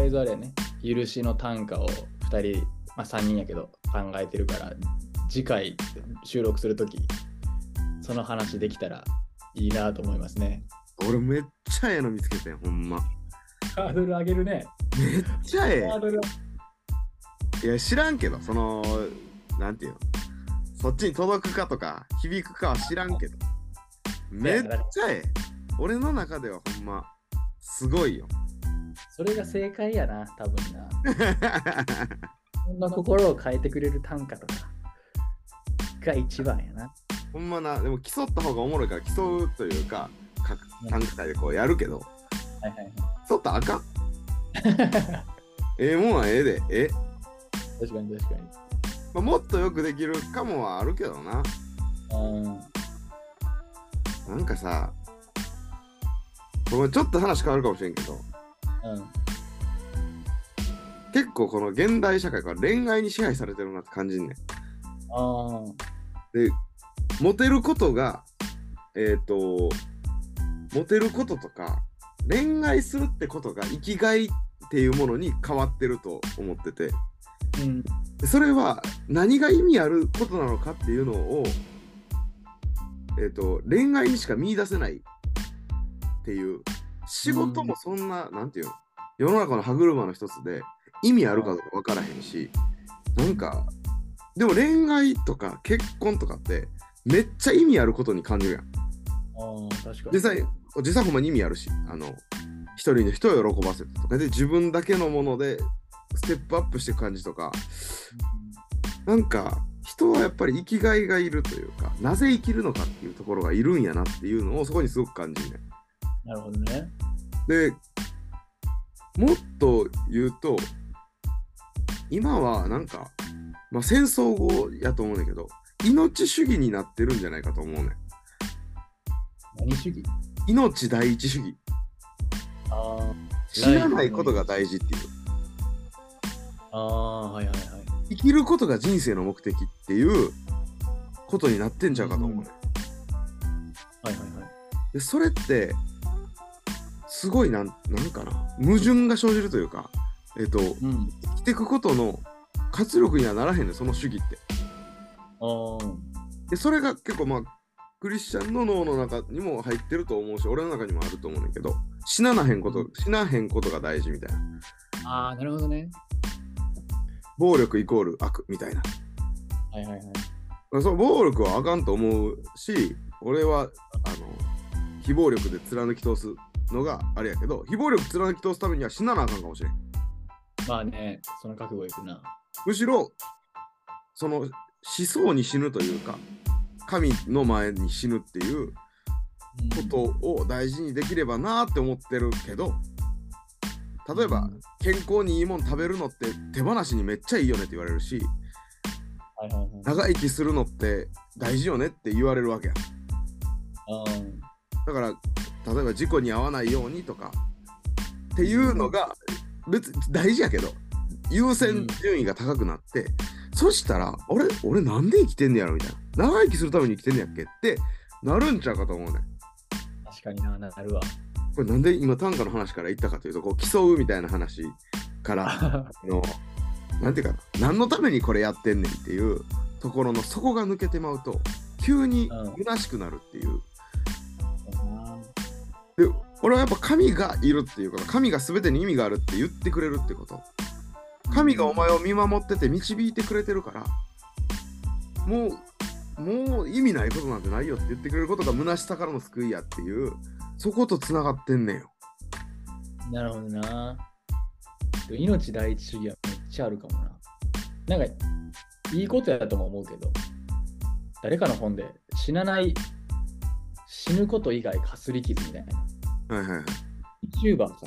りあえずあれやね、許しの短歌を2人、まあ3人やけど考えてるから、次回収録するとき、その話できたらいいなと思いますね。俺めっちゃええの見つけてん、ほんま。ハードル上げるね。めっちゃえハードルえ。いや、知らんけど、その、なんていうの？そっちに届くかとか、響くかは知らんけど。めっちゃええ。俺の中ではほんま、すごいよ。それが正解やな、多分な。そんな心を変えてくれる短歌とかが一番やな。ほんまな、でも競った方がおもろいから競うというか、各短歌会でこうやるけど、はいはい競ったらあかん。はい。ええもんはええで、え、確かに確かに。まあ、もっとよくできるかもはあるけどな。うん。なんかさ、これちょっと話変わるかもしれんけど、うん。結構この現代社会から恋愛に支配されてるなって感じんねん。あで、モテることが、えっ、と、モテることとか、恋愛するってことが生きがいっていうものに変わってると思ってて、あ。うん。でそれは何が意味あることなのかっていうのを、えっ、と、恋愛にしか見出せないっていう、仕事もそんな、なんていうの、世の中の歯車の一つで意味あるかどうか分からへんし、なんか、でも恋愛とか結婚とかってめっちゃ意味あることに感じるやん。ああ、確かに。実際、実際ほんまに意味あるし、あの、一人の人を喜ばせるとかで自分だけのものでステップアップしていく感じとか、なんか人はやっぱり生きがいがいるというか、なぜ生きるのかっていうところがいるんやなっていうのをそこにすごく感じるね。なるほどね。で、もっと言うと、今はなんか、まあ、戦争後やと思うねんだけど、命主義になってるんじゃないかと思うねん。何主義？命第一主義。ああ。知らないことが大事っていう。ああ、はいはいはい。生きることが人生の目的っていうことになってんちゃうかと思うね、はいはいはい。でそれってすごいなんなんかな？矛盾が生じるというかえっ、と生うん。きていくことの活力にはならへんねんその主義って。でそれが結構まあクリスチャンの脳の中にも入ってると思うし俺の中にもあると思うねんけど死ななへんこと死なへんことが大事みたいなああ、なるほどね。暴力イコール悪みたいなはいはいはい。その暴力はあかんと思うし、俺は、あの、非暴力で貫き通すのがあれやけど、非暴力貫き通すためには死ななあかんかもしれん。まあね、その覚悟いくな。むしろ、その、思想に死ぬというか、神の前に死ぬっていうことを大事にできればなって思ってるけど、例えば、健康にいいもん食べるのって手放しにめっちゃいいよねって言われるし、はいはいはい。長生きするのって大事よねって言われるわけや。あだから例えば事故に遭わないようにとかっていうのが別に大事やけど優先順位が高くなって、そしたら俺俺なんで生きてんねやろみたいな長生きするために生きてんねやっけってなるんちゃうかと思うねあ、確かにな、なるわ。これなんで今短歌の話から言ったかというとこう競うみたいな話から あのなんていうかな何のためにこれやってんねんっていうところの底が抜けてまうと急にうん虚しくなるっていう。で俺はやっぱ神がいるっていうこと神が全てに意味があるって言ってくれるってこと神がお前を見守ってて導いてくれてるからもうもう意味ないことなんてないよって言ってくれることが虚しさからの救いやっていうそことつながってんねんよなるほどな。命第一主義はめっちゃあるかもな。なんか、いいことやとも思うけど、誰かの本で死なない、死ぬこと以外かすり傷みたいな。はいはいはい YouTuber かな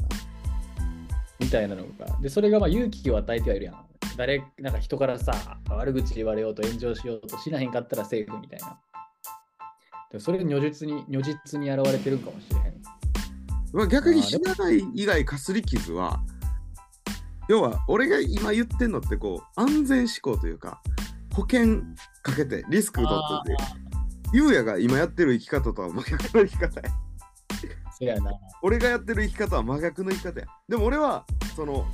みたいなのが。で、それがまあ勇気を与えてはいるやん。誰、なんか人からさ、悪口言われようと炎上しようとしなへんかったらセーフみたいな。でそれが如実に、如実に現れてるんかもしれへん。まあ、逆に死なない以外かすり傷は要は俺が今言ってんのってこう安全思考というか保険かけてリスク取っててゆうやが今やってる生き方とは真逆の生き方や。そうやな。俺がやってる生き方は真逆の生き方や。でも俺はその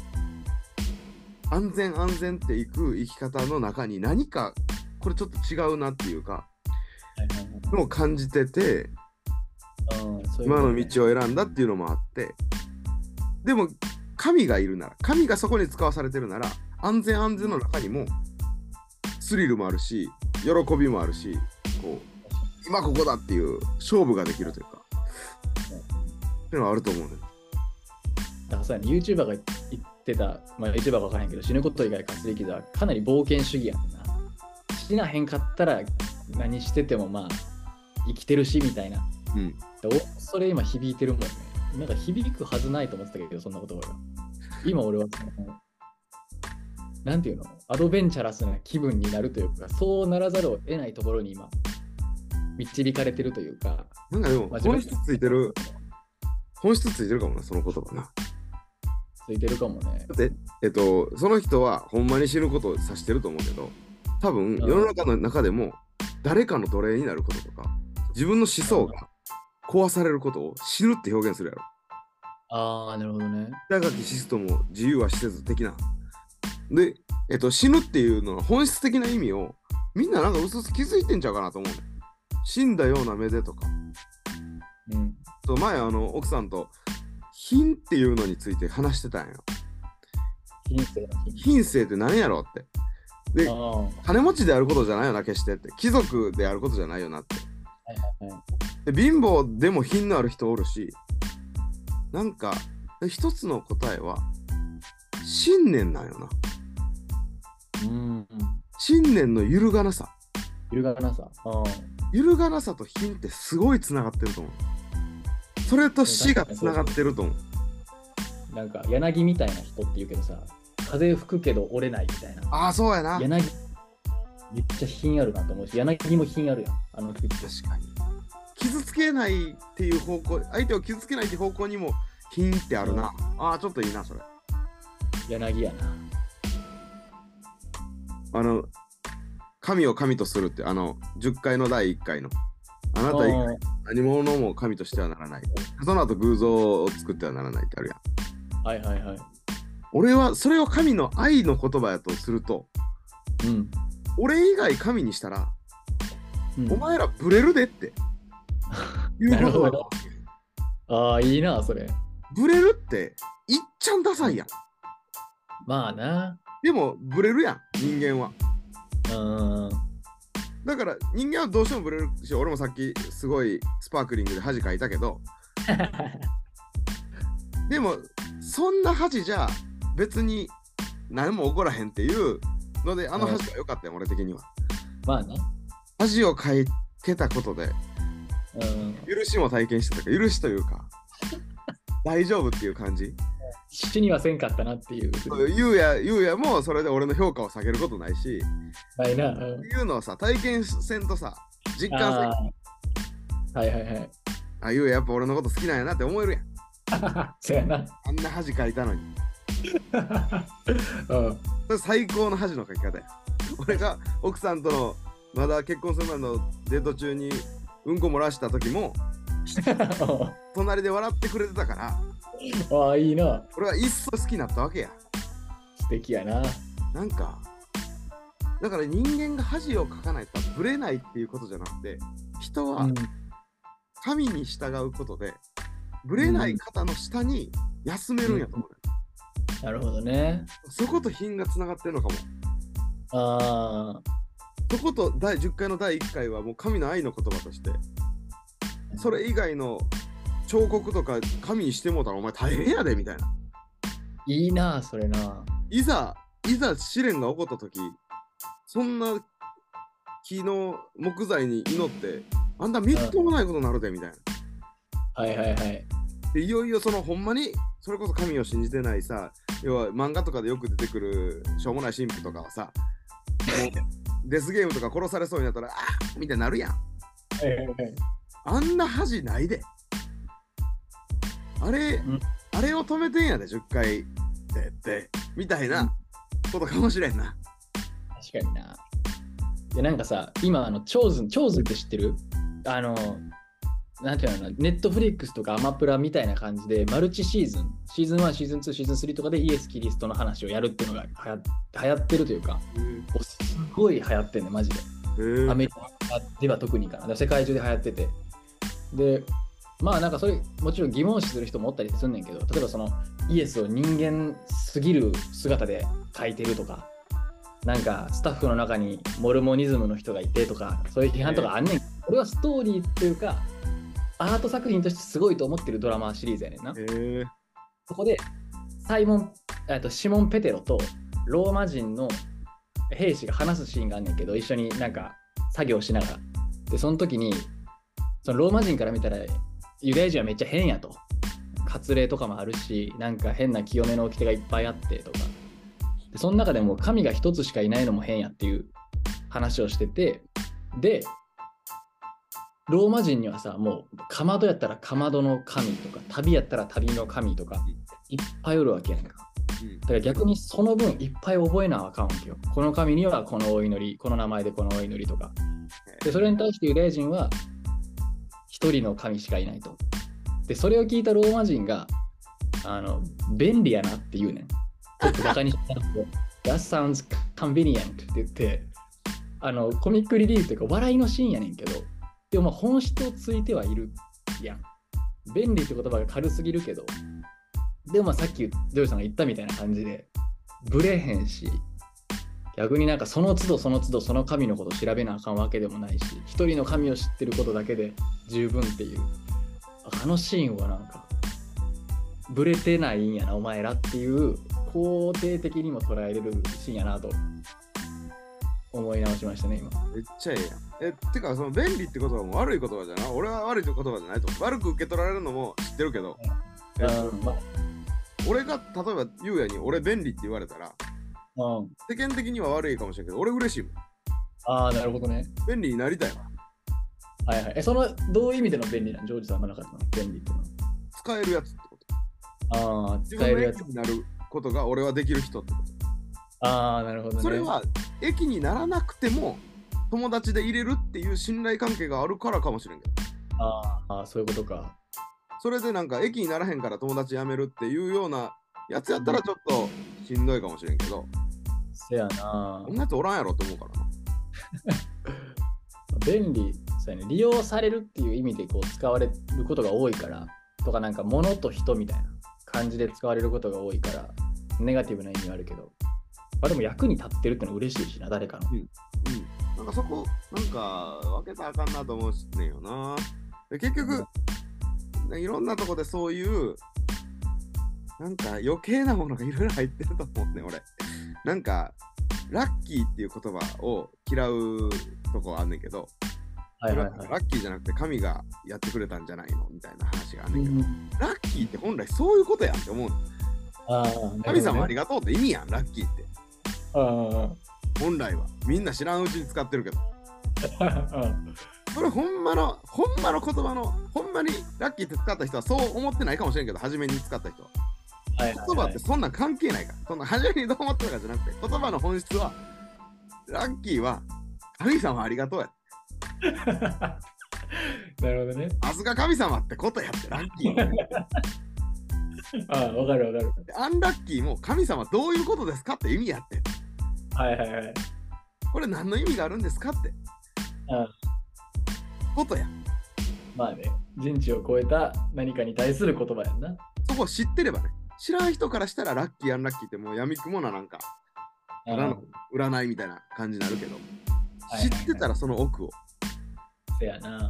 安全安全っていく生き方の中に何かこれちょっと違うなっていうかを感じててうう今の道を選んだっていうのもあってでも神がいるなら神がそこに使わされてるなら安全安全の中にもスリルもあるし喜びもあるし今ここだっていう勝負ができるというかっていうのはあると思うねだからそうやね、YouTuber が言ってた、まあ、YouTuber か分からへんけど、死ぬこと以外活力ではかなり冒険主義やんな。死なへんかったら何しててもまあ生きてるしみたいな。うんそれ今響いてるもんね。なんか響くはずないと思ってたけど、そんなこと俺は。今俺はなんていうの？アドベンチャラスな気分になるというか、そうならざるを得ないところに今、導かれてるというか、なんかでも本質ついてる本質ついてるかもなその言葉なついてるかもね。だってえっとその人はほんまに死ぬことを指してると思うけど多分うん世の中の中でも誰かの奴隷になることとか自分の思想が壊されることを死ぬって表現するやろああ、なるほどね。北垣シストも自由は死せず的な。で、えっと、死ぬっていうのの本質的な意味をみんななんかうすうす気づいてんちゃうかなと思うね。死んだような目でとか。うん。そう前あの奥さんと品っていうのについて話してたんよ。品性って何やろって。で金持ちであることじゃないよな決してって。貴族であることじゃないよなって。いはいはい。で貧乏でも品のある人おるしなんか一つの答えは信念なんよな。うん。信念の揺るがなさ。揺るがなさ。揺るがなさと品ってすごいつながってると思う。それと死がつながってると思う。なんか柳みたいな人って言うけどさ、風吹くけど折れないみたいな。ああ、そうやな。柳、めっちゃ品あるなと思うし、柳も品あるやん。あの。確かに。傷つけないっていう方向、相手を傷つけないって方向にも品ってあるな。ああ、ちょっといいな、それ。柳やな。あの、神を神とするって、あの、10回の第1回の。あなた以外何者も神としてはならない。その後偶像を作ってはならないってあるやん。はいはいはい。俺はそれを神の愛の言葉やとすると、うん。俺以外神にしたら、うんお前らブレるでって。いうこと。ああ、いいな、それ。ブレるって、いっちゃんダサいやん。まあな。でも、ブレるやん、人間は。うん。だから、人間はどうしてもブレるし、俺もさっきすごいスパークリングで恥かいたけど、でも、そんな恥じゃ別に何も起こらへんっていうので、あの恥は良かったよ、俺的には。まあな。恥をかいてたことで、うん。許しも体験してたから、許しというか、大丈夫っていう感じ。死にはせんかったなっていう。ゆうや、ゆうやもそれで俺の評価を下げることないし、ないな。うんいうのをさ、体験せんとさ、実感せんはいはいはい。あ、ゆうややっぱ俺のこと好きなんやなって思えるやん。そうやな。あんな恥かいたのに。うん。最高の恥のかき方や。俺が奥さんとのまだ結婚する前のデート中にうんこ漏らした時も 隣で笑ってくれてたから ああ、いいな。俺は一層好きになったわけや。素敵やな。なんかだから人間が恥をかかないとぶれないっていうことじゃなくて人はうん神に従うことでぶれない方の下に休めるんやと思う、なるほどね。そこと品がつながってるのかも。ああ。そこと第10回の第1回はもう神の愛の言葉としてそれ以外の彫刻とか神にしてもうたらお前大変やでみたいな。いいな、それな。いざ、いざ試練が起こった時そんな木の木材に祈ってあんたみっともないことになるでみたいな。はいはいはい。でいよいよそのほんまにそれこそ神を信じてないさ要は漫画とかでよく出てくるしょうもない神父とかはさ デスゲームとか殺されそうになったらあーみたいになるやん。あんな恥ないで。あれ、んあれを止めてんやで、10回でって、みたいなことかもしれんな。確かにな。いやなんかさ、今、あの、チョーズン、チョーズンって知ってる？あの、なんていうのかな、ネットフリックスとかアマプラみたいな感じで、マルチシーズン、シーズン1、シーズン2、シーズン3とかでイエス・キリストの話をやるっていうのがはや流行ってるというか、おすごい流行ってんね、マジで。アメリカでは特にかな。世界中で流行ってて。で、まあなんかそれ、もちろん疑問視する人もおったりすんねんけど、例えばそのイエスを人間すぎる姿で描いてるとか、なんかスタッフの中にモルモニズムの人がいてとか、そういう批判とかあんねん。俺はストーリーっていうか、アート作品としてすごいと思ってるドラマシリーズやねんな。へーそこでサイモン、えっとシモン・ペテロとローマ人の兵士が話すシーンがあんねんけど、一緒になんか作業しながら。で、その時に、そのローマ人から見たらユダヤ人はめっちゃ変やと。割礼とかもあるし、なんか変な清めの掟がいっぱいあってとか。で、その中でも神が一つしかいないのも変やっていう話をしてて、で、ローマ人にはさ、もう、かまどやったらかまどの神とか、旅やったら旅の神とか、いっぱいおるわけやんか。うんだから逆にその分いっぱい覚えなあかんわけよ。この神にはこのお祈り、この名前でこのお祈りとか。で、それに対してユダヤ人は一人の神しかいないと。で、それを聞いたローマ人が、あの、便利やなって言うねん。ちょっとバカにしたんで That sounds convenient って言って、あの、コミックリリーフというか笑いのシーンやねんけど、でも本質をついてはいるやん。便利って言葉が軽すぎるけど、でもさっきジョージさんが言ったみたいな感じで、ブレへんし、逆になんかその都度その都度その神のことを調べなあかんわけでもないし、一人の神を知ってることだけで十分っていう、あのシーンはなんか、ブレてないんやな、お前らっていう、肯定的にも捉えれるシーンやなと。思い直しましたね、今。めっちゃええやん。え、てか、その便利って言葉も悪い言葉じゃな？い俺は悪い言葉じゃないと。悪く受け取られるのも知ってるけど、えっとうん。ま俺が例えばゆうやに俺便利って言われたら、うん、世間的には悪いかもしれんけど、俺嬉しいもん。ああ、なるほどね。便利になりたいわ。はいはい。え、その、どういう意味での便利なん？ジョージさんの中での便利っての使えるやつってこと。は。ああ、自使えるやつ。になることが俺はできる人ってこああ、なるほどと。ね。それは駅にならなくても友達で入れるっていう信頼関係があるからかもしれんけど。あーあー、そういうことか。それでなんか駅にならへんから友達辞めるっていうようなやつやったらちょっとしんどいかもしれんけど、せやなこんなやつおらんやろって思うからな。便利、そうやね。利用されるっていう意味でこう使われることが多いから、とかなんか物と人みたいな感じで使われることが多いから、ネガティブな意味はあるけど、まあでも役に立ってるってのは嬉しいしな、誰かの。うん。なんかそこ、なんか分けたらあかんなと思うしねんよな。で結局、いろんなとこでそういう、なんか余計なものがいろいろ入ってると思うねん、俺。なんか、ラッキーっていう言葉を嫌うとこあんねんけど、はいはいはそれはラッキーじゃなくて神がやってくれたんじゃないのみたいな話があんねい。んけど、ラッキーって本来そういうことやんって思うの神様ありががとうって意味やん、ラッキーって。と本来は。みんな知らんうちに使ってるけど。うん。それほんまの、ほんまの言葉の、ほんまにラッキーって使った人はそう思ってないかもしれんけど、初めに使った人は。言葉ってそんなん関係ないから。そんな初めにどう思ったかじゃなくて、言葉の本質は、ラッキーは神様ありがとうや。なるほどね。さすが神様ってことやって、ラッキーは。ああ、わかるわかる。でアンラッキーも神様どういうことですかって意味やって。はいはいはい。これ何の意味があるんですかって。うんことや。まあね、人知を超えた何かに対する言葉やんな。そこを知ってればね。知らん人からしたらラッキー、アンラッキーってもう闇雲ななんか、ただの占いみたいな感じになるけど、はいはいはい知ってたらその奥を。せやな。